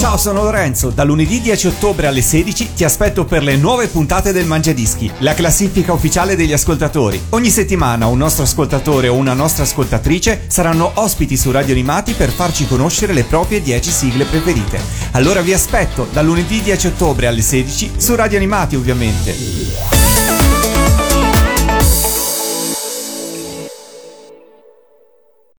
Ciao, sono Lorenzo. Da lunedì 10 ottobre alle 16 ti aspetto per le nuove puntate del Mangiadischi, la classifica ufficiale degli ascoltatori. Ogni settimana un nostro ascoltatore o una nostra ascoltatrice saranno ospiti su Radio Animati per farci conoscere le proprie 10 sigle preferite. Allora vi aspetto da lunedì 10 ottobre alle 16 su Radio Animati, ovviamente.